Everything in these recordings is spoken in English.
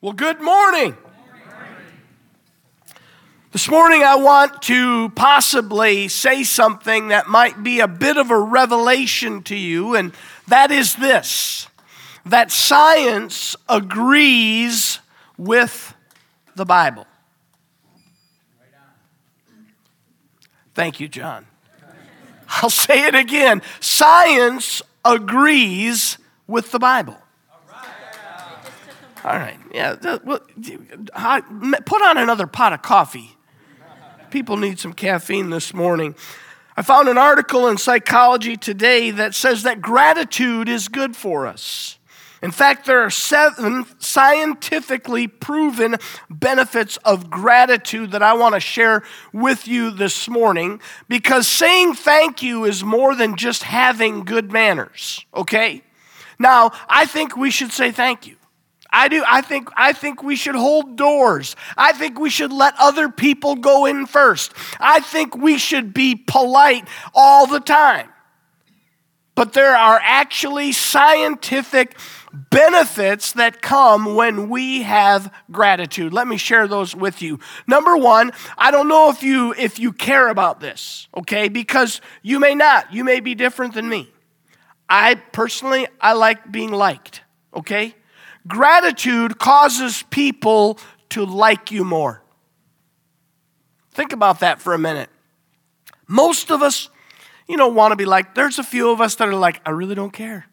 Well, good morning. This morning, I want to possibly say something that might be a bit of a revelation to you, and that is this that science agrees with the Bible. Thank you, John. I'll say it again. Science agrees with the Bible. All right. Yeah. Well, Put on another pot of coffee. People need some caffeine this morning. I found an article in Psychology Today that says that gratitude is good for us. In fact, there are seven scientifically proven benefits of gratitude that I want to share with you this morning because saying thank you is more than just having good manners, okay? Now, I think we should say thank you. I do. I think, I think we should hold doors. I think we should let other people go in first. I think we should be polite all the time. But there are actually scientific benefits that come when we have gratitude. Let me share those with you. Number 1, I don't know if you if you care about this, okay? Because you may not. You may be different than me. I personally I like being liked, okay? Gratitude causes people to like you more. Think about that for a minute. Most of us, you know, want to be like, there's a few of us that are like, I really don't care.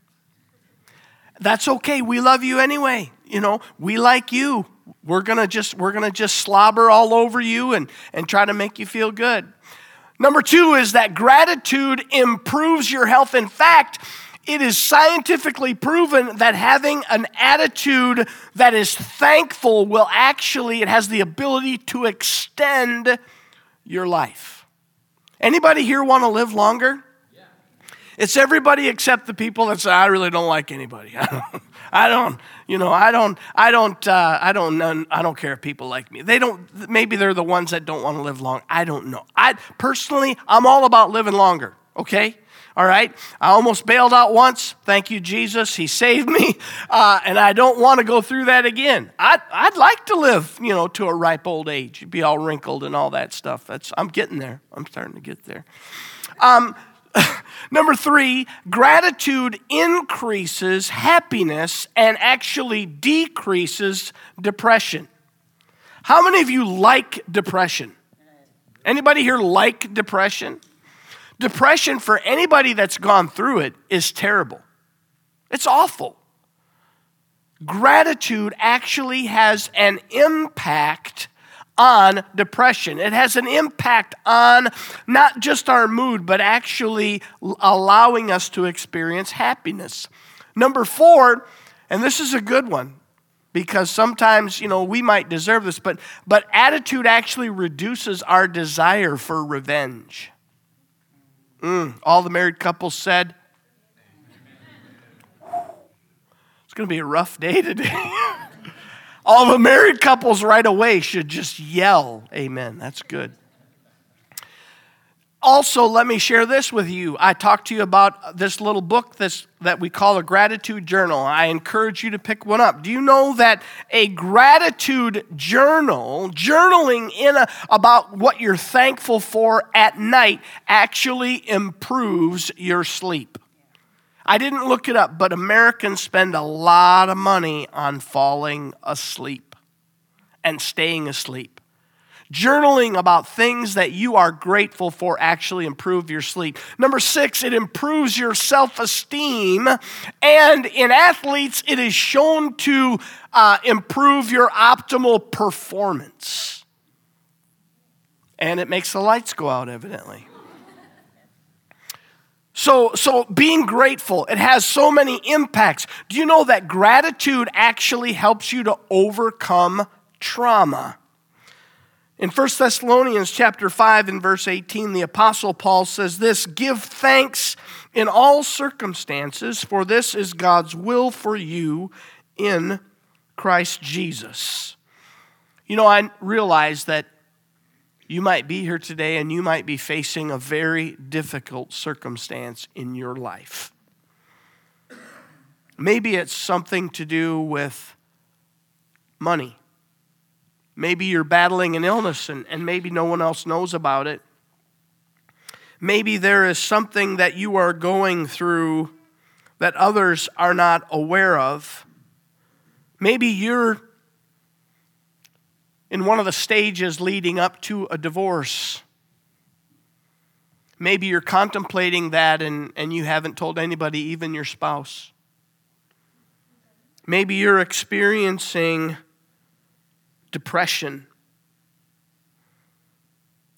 That's okay. We love you anyway. You know, we like you. We're gonna just we're gonna just slobber all over you and, and try to make you feel good. Number two is that gratitude improves your health. In fact, it is scientifically proven that having an attitude that is thankful will actually it has the ability to extend your life. Anybody here want to live longer? Yeah. it's everybody except the people that say i really don't like anybody. I don't you know i don't i don't uh, i don't i don't care if people like me. They don't maybe they're the ones that don't want to live long i don't know. I personally i'm all about living longer okay all right? I almost bailed out once. Thank you, Jesus. He saved me. Uh, and I don't want to go through that again. I'd, I'd like to live, you know, to a ripe old age, be all wrinkled and all that stuff. That's, I'm getting there. I'm starting to get there. Um, number three, gratitude increases happiness and actually decreases depression. How many of you like depression? Anybody here like depression? Depression, for anybody that's gone through it, is terrible. It's awful. Gratitude actually has an impact on depression. It has an impact on not just our mood, but actually allowing us to experience happiness. Number four, and this is a good one because sometimes you know we might deserve this but but attitude actually reduces our desire for revenge Mm, all the married couples said, It's going to be a rough day today. all the married couples right away should just yell, Amen. That's good. Also, let me share this with you. I talked to you about this little book this, that we call a gratitude journal. I encourage you to pick one up. Do you know that a gratitude journal, journaling in a, about what you're thankful for at night, actually improves your sleep? I didn't look it up, but Americans spend a lot of money on falling asleep and staying asleep. Journaling about things that you are grateful for actually improve your sleep. Number six, it improves your self esteem. And in athletes, it is shown to uh, improve your optimal performance. And it makes the lights go out, evidently. So, so being grateful, it has so many impacts. Do you know that gratitude actually helps you to overcome trauma? In 1 Thessalonians chapter 5 and verse 18, the apostle Paul says this, "Give thanks in all circumstances, for this is God's will for you in Christ Jesus." You know, I realize that you might be here today and you might be facing a very difficult circumstance in your life. Maybe it's something to do with money. Maybe you're battling an illness and, and maybe no one else knows about it. Maybe there is something that you are going through that others are not aware of. Maybe you're in one of the stages leading up to a divorce. Maybe you're contemplating that and, and you haven't told anybody, even your spouse. Maybe you're experiencing depression.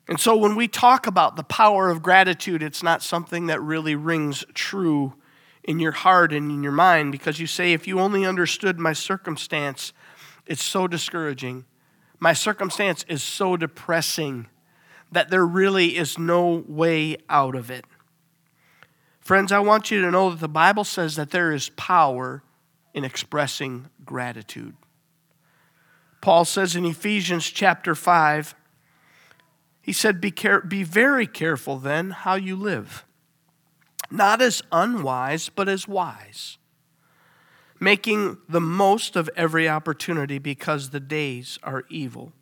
And so when we talk about the power of gratitude, it's not something that really rings true in your heart and in your mind because you say, if you only understood my circumstance, it's so discouraging. My circumstance is so depressing that there really is no way out of it. Friends, I want you to know that the Bible says that there is power in expressing gratitude. Paul says in Ephesians chapter 5, he said, Be, care- be very careful then how you live, not as unwise, but as wise, making the most of every opportunity because the days are evil.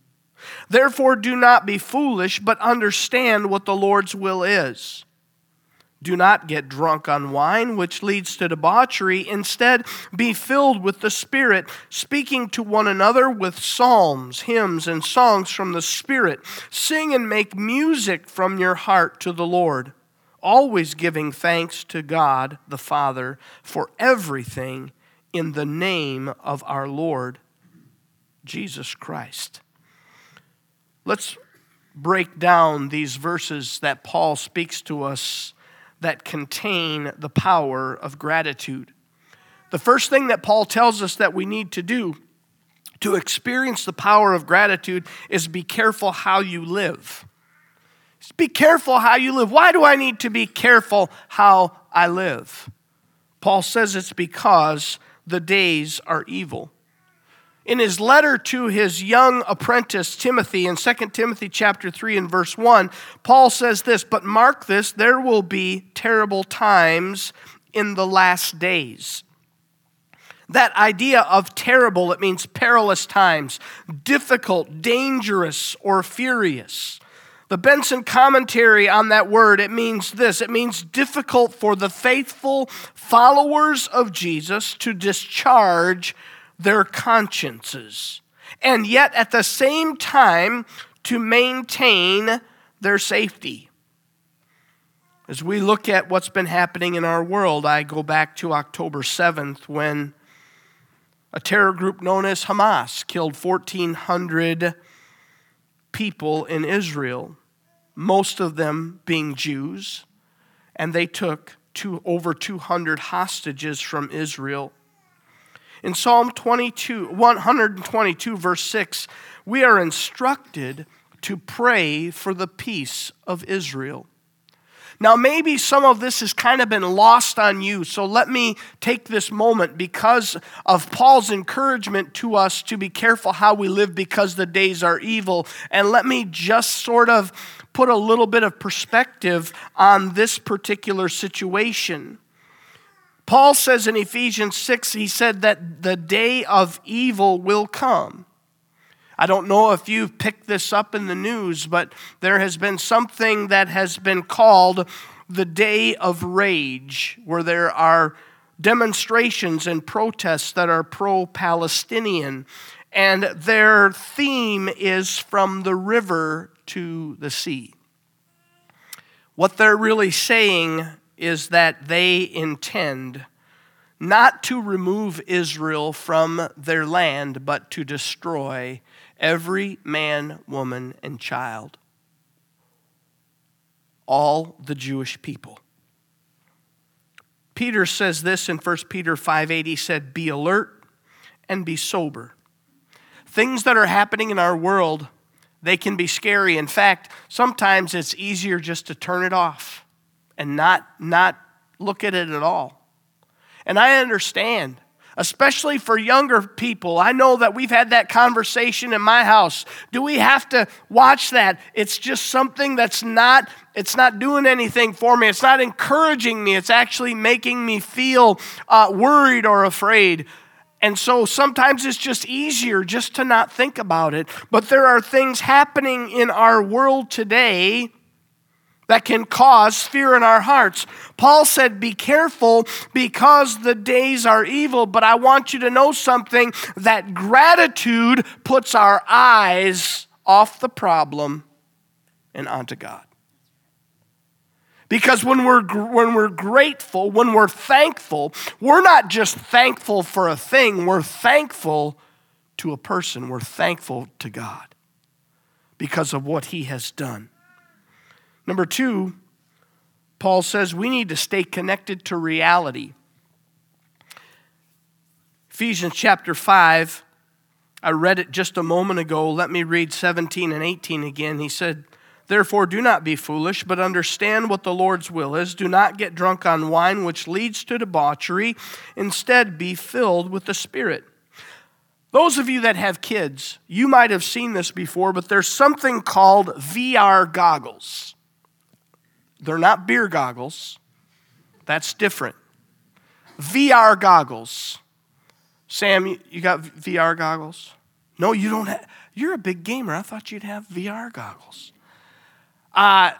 Therefore, do not be foolish, but understand what the Lord's will is. Do not get drunk on wine, which leads to debauchery. Instead, be filled with the Spirit, speaking to one another with psalms, hymns, and songs from the Spirit. Sing and make music from your heart to the Lord, always giving thanks to God the Father for everything in the name of our Lord Jesus Christ. Let's break down these verses that Paul speaks to us that contain the power of gratitude. The first thing that Paul tells us that we need to do to experience the power of gratitude is be careful how you live. Be careful how you live. Why do I need to be careful how I live? Paul says it's because the days are evil in his letter to his young apprentice Timothy in 2 Timothy chapter 3 and verse 1, Paul says this, "But mark this, there will be terrible times in the last days." That idea of terrible, it means perilous times, difficult, dangerous, or furious. The Benson commentary on that word, it means this it means difficult for the faithful followers of Jesus to discharge their consciences, and yet at the same time to maintain their safety. As we look at what's been happening in our world, I go back to October 7th when a terror group known as Hamas killed 1,400 people in Israel, most of them being Jews, and they took two, over 200 hostages from Israel. In Psalm 22, 122, verse 6, we are instructed to pray for the peace of Israel. Now, maybe some of this has kind of been lost on you, so let me take this moment because of Paul's encouragement to us to be careful how we live because the days are evil. And let me just sort of put a little bit of perspective on this particular situation. Paul says in Ephesians 6, he said that the day of evil will come. I don't know if you've picked this up in the news, but there has been something that has been called the day of rage, where there are demonstrations and protests that are pro Palestinian, and their theme is from the river to the sea. What they're really saying is that they intend not to remove Israel from their land, but to destroy every man, woman, and child. All the Jewish people. Peter says this in 1 Peter 5 8. He said, Be alert and be sober. Things that are happening in our world, they can be scary. In fact, sometimes it's easier just to turn it off and not, not look at it at all. And I understand, especially for younger people. I know that we've had that conversation in my house. Do we have to watch that? It's just something that's not it's not doing anything for me. It's not encouraging me. It's actually making me feel uh, worried or afraid. And so sometimes it's just easier just to not think about it. But there are things happening in our world today that can cause fear in our hearts. Paul said, Be careful because the days are evil. But I want you to know something that gratitude puts our eyes off the problem and onto God. Because when we're, when we're grateful, when we're thankful, we're not just thankful for a thing, we're thankful to a person. We're thankful to God because of what He has done. Number two, Paul says we need to stay connected to reality. Ephesians chapter 5, I read it just a moment ago. Let me read 17 and 18 again. He said, Therefore, do not be foolish, but understand what the Lord's will is. Do not get drunk on wine, which leads to debauchery. Instead, be filled with the Spirit. Those of you that have kids, you might have seen this before, but there's something called VR goggles. They're not beer goggles, that's different. VR goggles. Sam, you got VR goggles? No, you don't have. You're a big gamer. I thought you'd have VR goggles. Uh,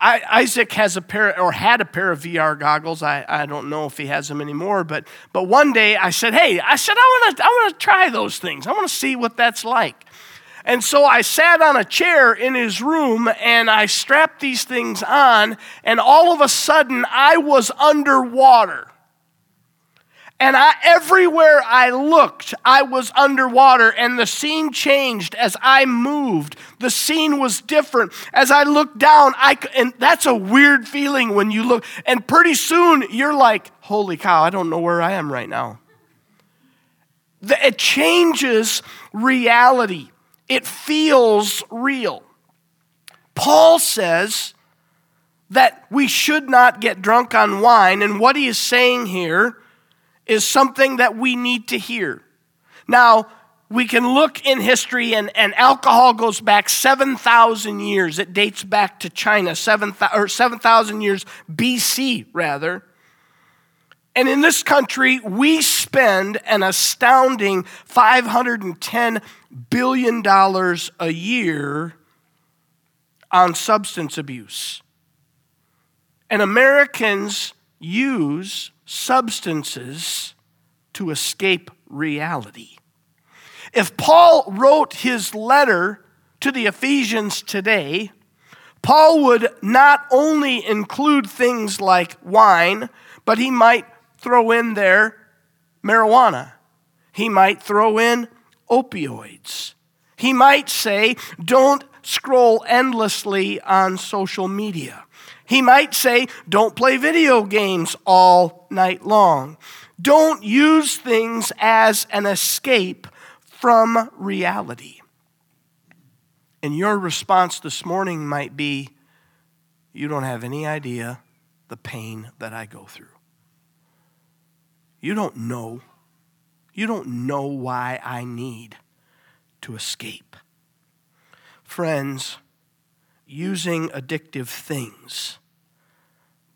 I, Isaac has a pair or had a pair of VR goggles. I, I don't know if he has them anymore, but but one day I said, "Hey, I said I want to I want to try those things. I want to see what that's like." And so I sat on a chair in his room and I strapped these things on, and all of a sudden I was underwater. And I, everywhere I looked, I was underwater, and the scene changed as I moved. The scene was different. As I looked down, I, and that's a weird feeling when you look, and pretty soon you're like, holy cow, I don't know where I am right now. It changes reality, it feels real. Paul says that we should not get drunk on wine, and what he is saying here is something that we need to hear. Now, we can look in history, and, and alcohol goes back 7,000 years. It dates back to China, 7,000 7, years BC, rather. And in this country, we spend an astounding $510 billion a year on substance abuse. And Americans use substances to escape reality. If Paul wrote his letter to the Ephesians today, Paul would not only include things like wine, but he might throw in there marijuana. He might throw in opioids. He might say, don't scroll endlessly on social media. He might say, don't play video games all night long. Don't use things as an escape from reality. And your response this morning might be, you don't have any idea the pain that I go through. You don't know. You don't know why I need to escape. Friends, using addictive things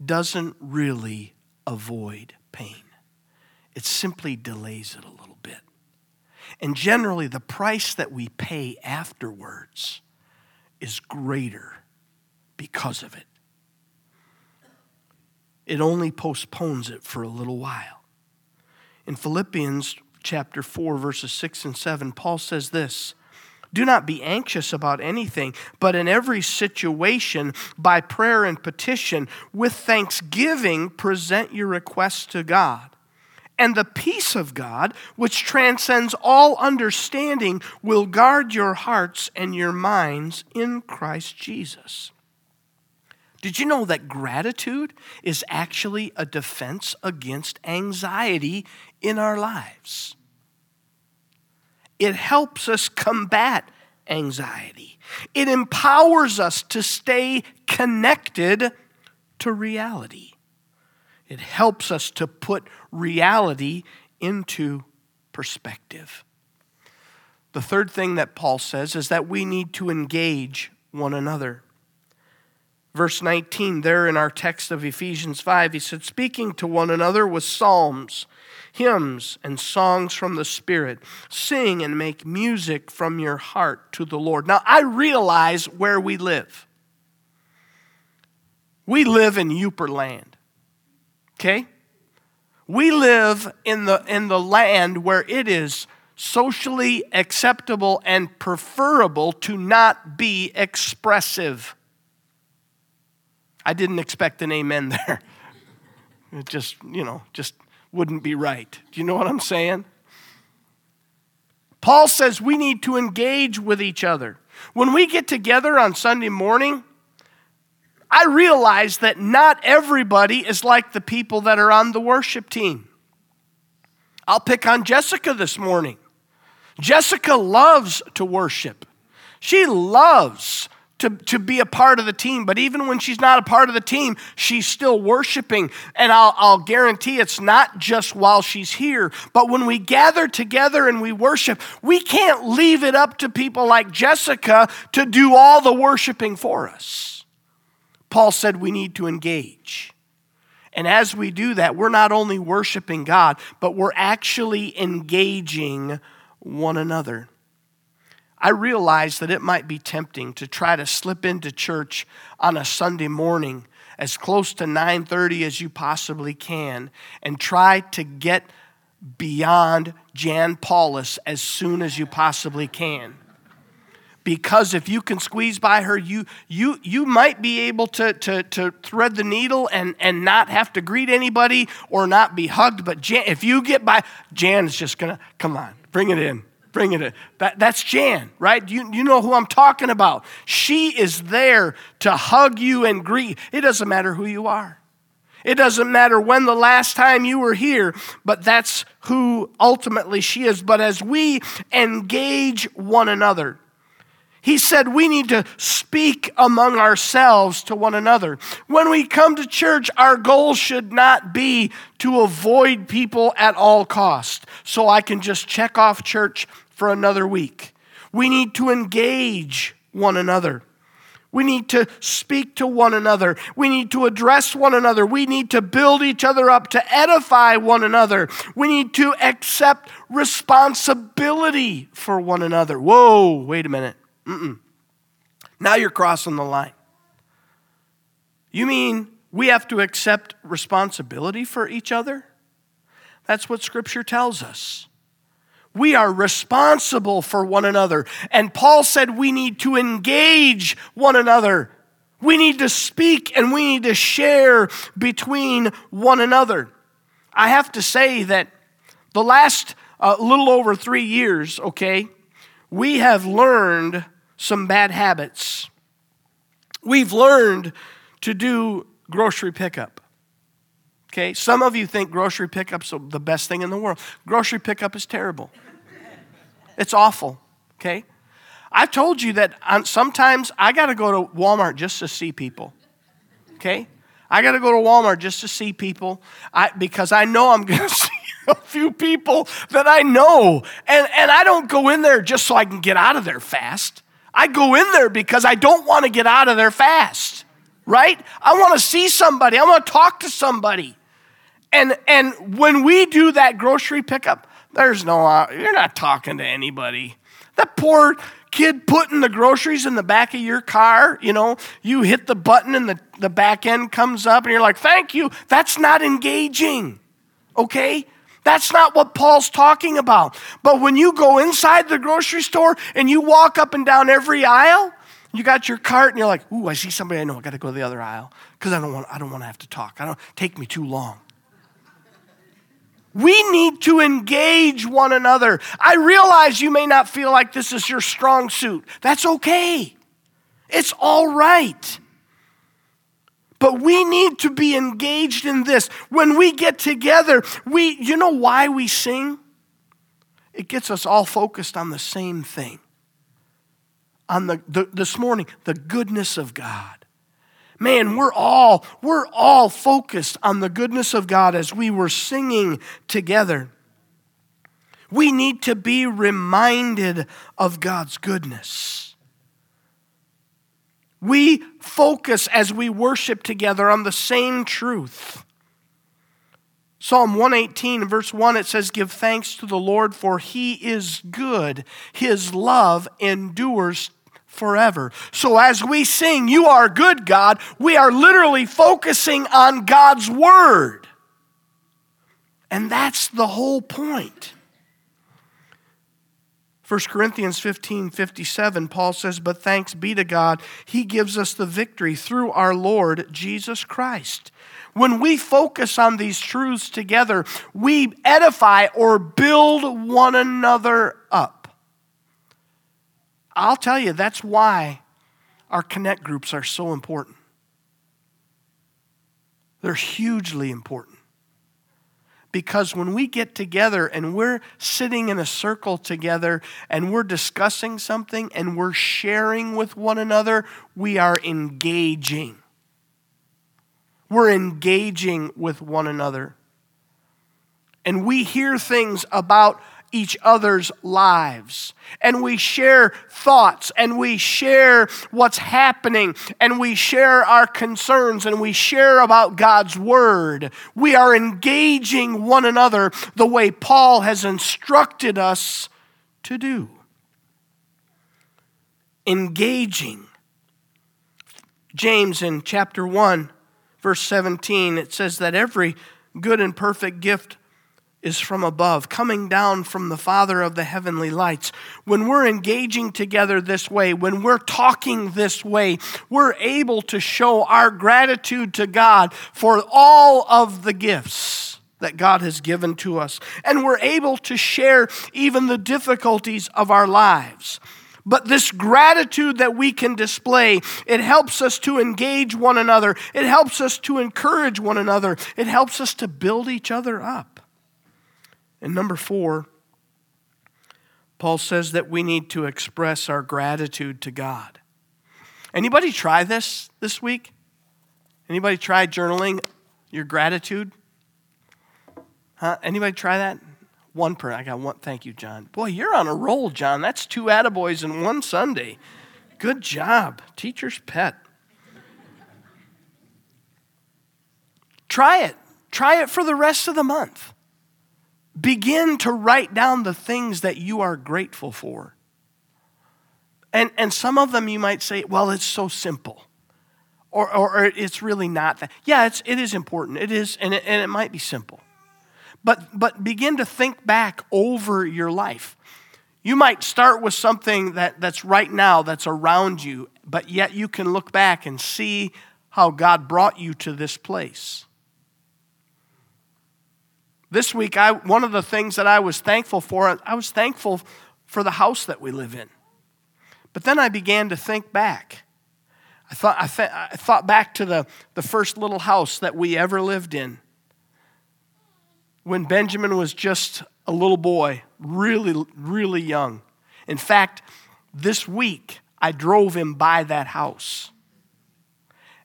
doesn't really avoid pain, it simply delays it a little bit. And generally, the price that we pay afterwards is greater because of it. It only postpones it for a little while. In Philippians chapter 4, verses 6 and 7, Paul says this do not be anxious about anything, but in every situation, by prayer and petition, with thanksgiving, present your requests to God. And the peace of God, which transcends all understanding, will guard your hearts and your minds in Christ Jesus. Did you know that gratitude is actually a defense against anxiety in our lives? It helps us combat anxiety. It empowers us to stay connected to reality. It helps us to put reality into perspective. The third thing that Paul says is that we need to engage one another. Verse 19, there in our text of Ephesians 5, he said, Speaking to one another with psalms, hymns, and songs from the Spirit, sing and make music from your heart to the Lord. Now, I realize where we live. We live in Yooper land. Okay? We live in the, in the land where it is socially acceptable and preferable to not be expressive. I didn't expect an amen there. It just, you know, just wouldn't be right. Do you know what I'm saying? Paul says we need to engage with each other. When we get together on Sunday morning, I realize that not everybody is like the people that are on the worship team. I'll pick on Jessica this morning. Jessica loves to worship. She loves to, to be a part of the team, but even when she's not a part of the team, she's still worshiping. And I'll, I'll guarantee it's not just while she's here, but when we gather together and we worship, we can't leave it up to people like Jessica to do all the worshiping for us. Paul said we need to engage. And as we do that, we're not only worshiping God, but we're actually engaging one another. I realize that it might be tempting to try to slip into church on a Sunday morning as close to 9:30 as you possibly can and try to get beyond Jan Paulus as soon as you possibly can. Because if you can squeeze by her, you, you, you might be able to, to, to thread the needle and, and not have to greet anybody or not be hugged. But Jan, if you get by, Jan is just going to, come on, bring it in. Bring it. That, that's Jan, right? You, you know who I'm talking about. She is there to hug you and greet. It doesn't matter who you are. It doesn't matter when the last time you were here, but that's who ultimately she is. But as we engage one another, he said we need to speak among ourselves to one another. When we come to church, our goal should not be to avoid people at all cost so I can just check off church for another week. We need to engage one another. We need to speak to one another. We need to address one another. We need to build each other up, to edify one another. We need to accept responsibility for one another. Whoa, wait a minute. Mm-mm. Now you're crossing the line. You mean we have to accept responsibility for each other? That's what Scripture tells us. We are responsible for one another. And Paul said we need to engage one another. We need to speak and we need to share between one another. I have to say that the last uh, little over three years, okay, we have learned some bad habits. We've learned to do grocery pickup. Okay, some of you think grocery pickup's the best thing in the world. Grocery pickup is terrible. It's awful. Okay? I've told you that sometimes I got to go to Walmart just to see people. Okay? I got to go to Walmart just to see people I, because I know I'm going to see a few people that I know. And, and I don't go in there just so I can get out of there fast. I go in there because I don't want to get out of there fast, right? I want to see somebody. I want to talk to somebody. And, and when we do that grocery pickup, there's no, uh, you're not talking to anybody. That poor kid putting the groceries in the back of your car, you know, you hit the button and the, the back end comes up and you're like, thank you. That's not engaging, okay? That's not what Paul's talking about. But when you go inside the grocery store and you walk up and down every aisle, you got your cart and you're like, ooh, I see somebody I know. I got to go to the other aisle because I don't want I don't want to have to talk. I don't take me too long. We need to engage one another. I realize you may not feel like this is your strong suit. That's okay. It's all right. But we need to be engaged in this. When we get together, we you know why we sing? It gets us all focused on the same thing. On the, the this morning, the goodness of God. Man, we're all we're all focused on the goodness of God as we were singing together. We need to be reminded of God's goodness. We focus as we worship together on the same truth. Psalm 118, verse 1, it says, Give thanks to the Lord, for he is good. His love endures forever. So as we sing, You are good, God, we are literally focusing on God's word. And that's the whole point. 1 Corinthians 15 57, Paul says, But thanks be to God, He gives us the victory through our Lord Jesus Christ. When we focus on these truths together, we edify or build one another up. I'll tell you, that's why our connect groups are so important. They're hugely important. Because when we get together and we're sitting in a circle together and we're discussing something and we're sharing with one another, we are engaging. We're engaging with one another. And we hear things about each other's lives. And we share thoughts and we share what's happening and we share our concerns and we share about God's Word. We are engaging one another the way Paul has instructed us to do. Engaging. James in chapter 1, verse 17, it says that every good and perfect gift is from above, coming down from the Father of the heavenly lights. When we're engaging together this way, when we're talking this way, we're able to show our gratitude to God for all of the gifts that God has given to us. And we're able to share even the difficulties of our lives. But this gratitude that we can display, it helps us to engage one another. It helps us to encourage one another. It helps us to build each other up. And number four, Paul says that we need to express our gratitude to God. Anybody try this this week? Anybody try journaling your gratitude? Huh? Anybody try that? One per. I got one. Thank you, John. Boy, you're on a roll, John. That's two attaboys in one Sunday. Good job. Teacher's pet. Try it. Try it for the rest of the month. Begin to write down the things that you are grateful for. And, and some of them you might say, well, it's so simple. Or, or, or it's really not that. Yeah, it's, it is important. It is, and it, and it might be simple. But, but begin to think back over your life. You might start with something that, that's right now, that's around you, but yet you can look back and see how God brought you to this place. This week, I, one of the things that I was thankful for, I was thankful for the house that we live in. But then I began to think back. I thought, I, th- I thought back to the, the first little house that we ever lived in when Benjamin was just a little boy, really, really young. In fact, this week, I drove him by that house.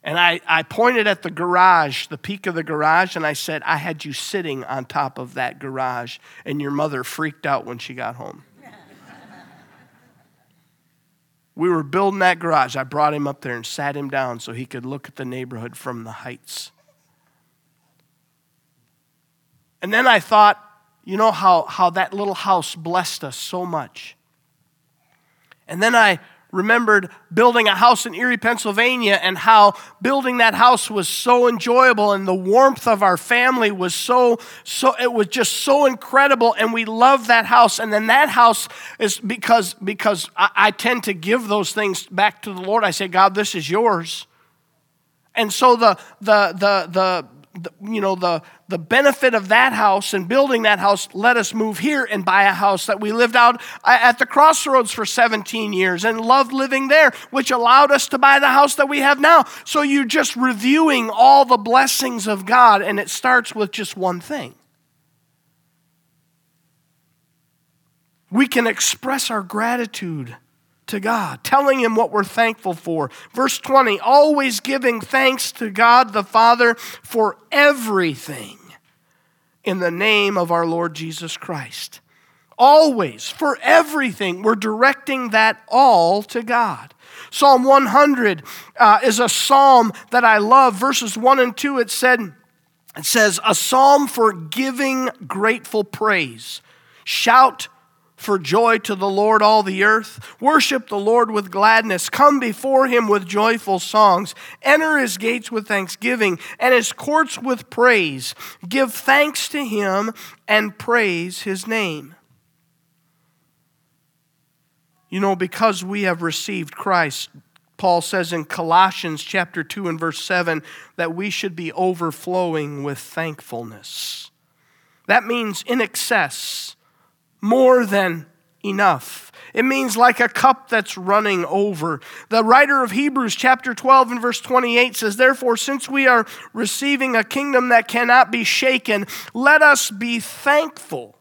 And I, I pointed at the garage, the peak of the garage, and I said, I had you sitting on top of that garage, and your mother freaked out when she got home. we were building that garage. I brought him up there and sat him down so he could look at the neighborhood from the heights. And then I thought, you know how, how that little house blessed us so much. And then I remembered building a house in Erie, Pennsylvania, and how building that house was so enjoyable, and the warmth of our family was so, so it was just so incredible, and we loved that house. And then that house is because because I, I tend to give those things back to the Lord. I say, God, this is yours. And so the the the the the, you know, the, the benefit of that house and building that house let us move here and buy a house that we lived out at the crossroads for 17 years and loved living there, which allowed us to buy the house that we have now. So you're just reviewing all the blessings of God, and it starts with just one thing. We can express our gratitude to God, telling Him what we're thankful for. Verse 20, always giving thanks to God the Father for everything in the name of our Lord Jesus Christ. Always, for everything, we're directing that all to God. Psalm 100 uh, is a psalm that I love. Verses 1 and 2, it said, it says, a psalm for giving grateful praise. Shout for joy to the Lord, all the earth. Worship the Lord with gladness. Come before him with joyful songs. Enter his gates with thanksgiving and his courts with praise. Give thanks to him and praise his name. You know, because we have received Christ, Paul says in Colossians chapter 2 and verse 7 that we should be overflowing with thankfulness. That means in excess, more than enough. It means like a cup that's running over. The writer of Hebrews, chapter 12, and verse 28 says, Therefore, since we are receiving a kingdom that cannot be shaken, let us be thankful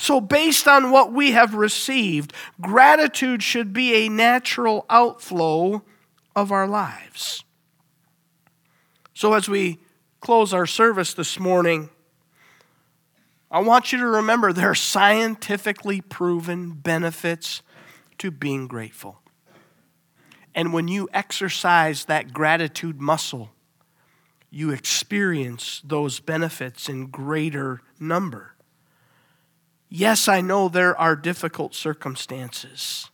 so, based on what we have received, gratitude should be a natural outflow of our lives. So, as we close our service this morning, I want you to remember there are scientifically proven benefits to being grateful. And when you exercise that gratitude muscle, you experience those benefits in greater number. Yes, I know there are difficult circumstances,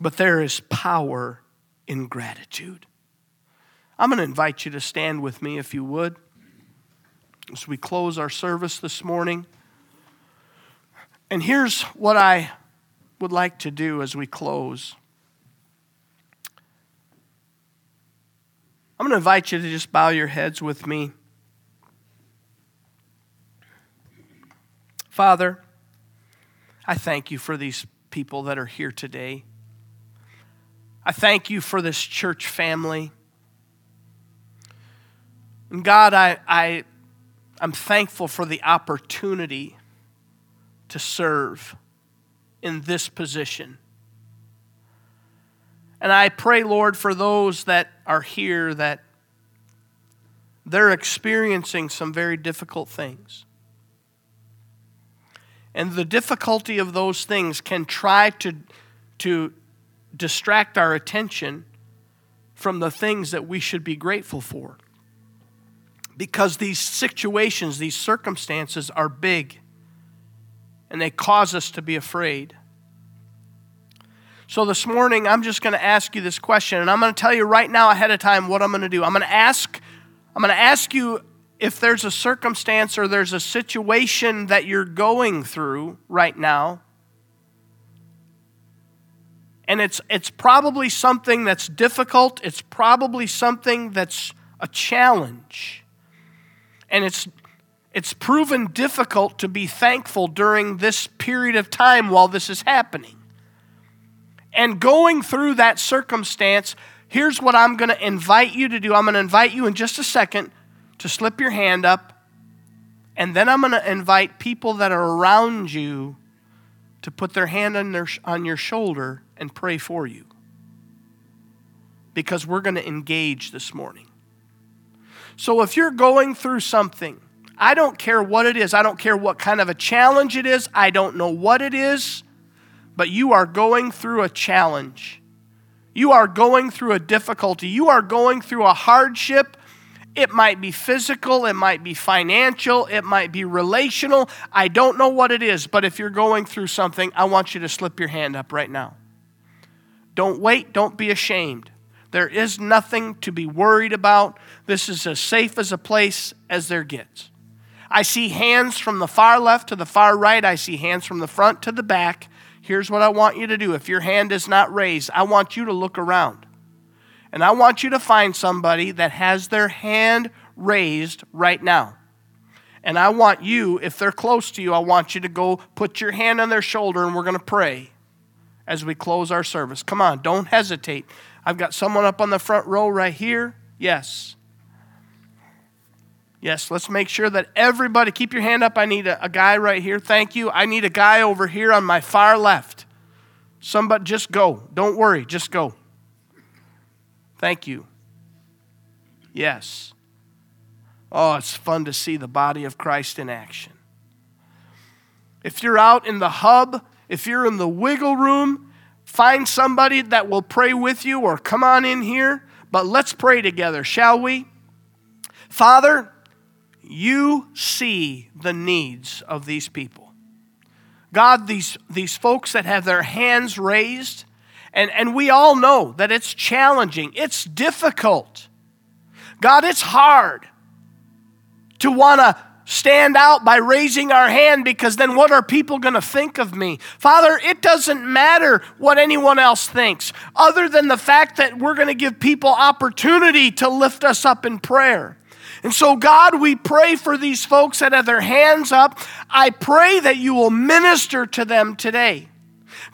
but there is power in gratitude. I'm going to invite you to stand with me if you would as we close our service this morning. And here's what I would like to do as we close. I'm going to invite you to just bow your heads with me. Father, I thank you for these people that are here today. I thank you for this church family. And God, I, I, I'm thankful for the opportunity to serve in this position. And I pray, Lord, for those that are here that they're experiencing some very difficult things. And the difficulty of those things can try to, to distract our attention from the things that we should be grateful for. Because these situations, these circumstances are big and they cause us to be afraid. So this morning, I'm just going to ask you this question, and I'm going to tell you right now ahead of time what I'm going to do. I'm going to ask, I'm going to ask you if there's a circumstance or there's a situation that you're going through right now, and it's, it's probably something that's difficult, it's probably something that's a challenge, and it's, it's proven difficult to be thankful during this period of time while this is happening. And going through that circumstance, here's what I'm going to invite you to do. I'm going to invite you in just a second to slip your hand up, and then I'm going to invite people that are around you to put their hand on, their, on your shoulder and pray for you. Because we're going to engage this morning. So if you're going through something, I don't care what it is, I don't care what kind of a challenge it is, I don't know what it is, but you are going through a challenge. You are going through a difficulty. You are going through a hardship it might be physical, it might be financial, it might be relational. I don't know what it is, but if you're going through something, I want you to slip your hand up right now. Don't wait, don't be ashamed. There is nothing to be worried about. This is as safe as a place as there gets. I see hands from the far left to the far right. I see hands from the front to the back. Here's what I want you to do. If your hand is not raised, I want you to look around. And I want you to find somebody that has their hand raised right now. And I want you, if they're close to you, I want you to go put your hand on their shoulder and we're going to pray as we close our service. Come on, don't hesitate. I've got someone up on the front row right here. Yes. Yes, let's make sure that everybody, keep your hand up. I need a, a, guy right here. Thank you. I need a guy over here on my far left. Somebody, just go. Don't worry, just go. Thank you. Yes. Oh, it's fun to see the body of Christ in action. If you're out in the hub, if you're in the wiggle room, find somebody that will pray with you or come on in here. But let's pray together, shall we? Father, you see the needs of these people. God, these, these folks that have their hands raised, and, and we all know that it's challenging, it's difficult. God, it's hard to want to stand out by raising our hand because then what are people going to think of me? Father, it doesn't matter what anyone else thinks, other than the fact that we're going to give people opportunity to lift us up in prayer. And so, God, we pray for these folks that have their hands up. I pray that you will minister to them today.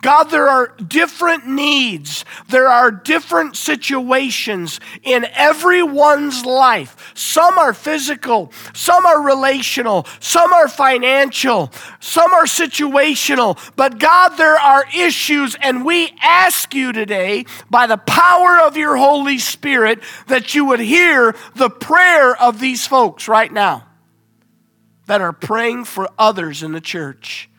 God, there are different needs, there are different situations in everyone's life. Some are physical, some are relational, some are financial, some are situational. But God, there are issues, and we ask you today, by the power of your Holy Spirit, that you would hear the prayer of these folks right now that are praying for others in the church.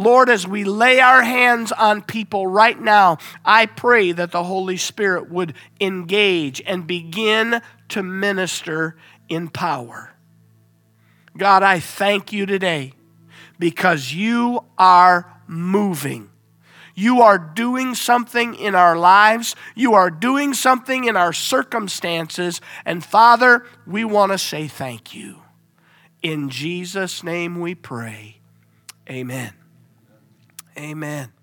Lord, as we lay our hands on people right now, I pray that the Holy Spirit would engage and begin to minister in power. God, I thank you today because you are moving. You are doing something in our lives. You are doing something in our circumstances. And Father, we want to say thank you. In Jesus' name we pray. Amen. Amen.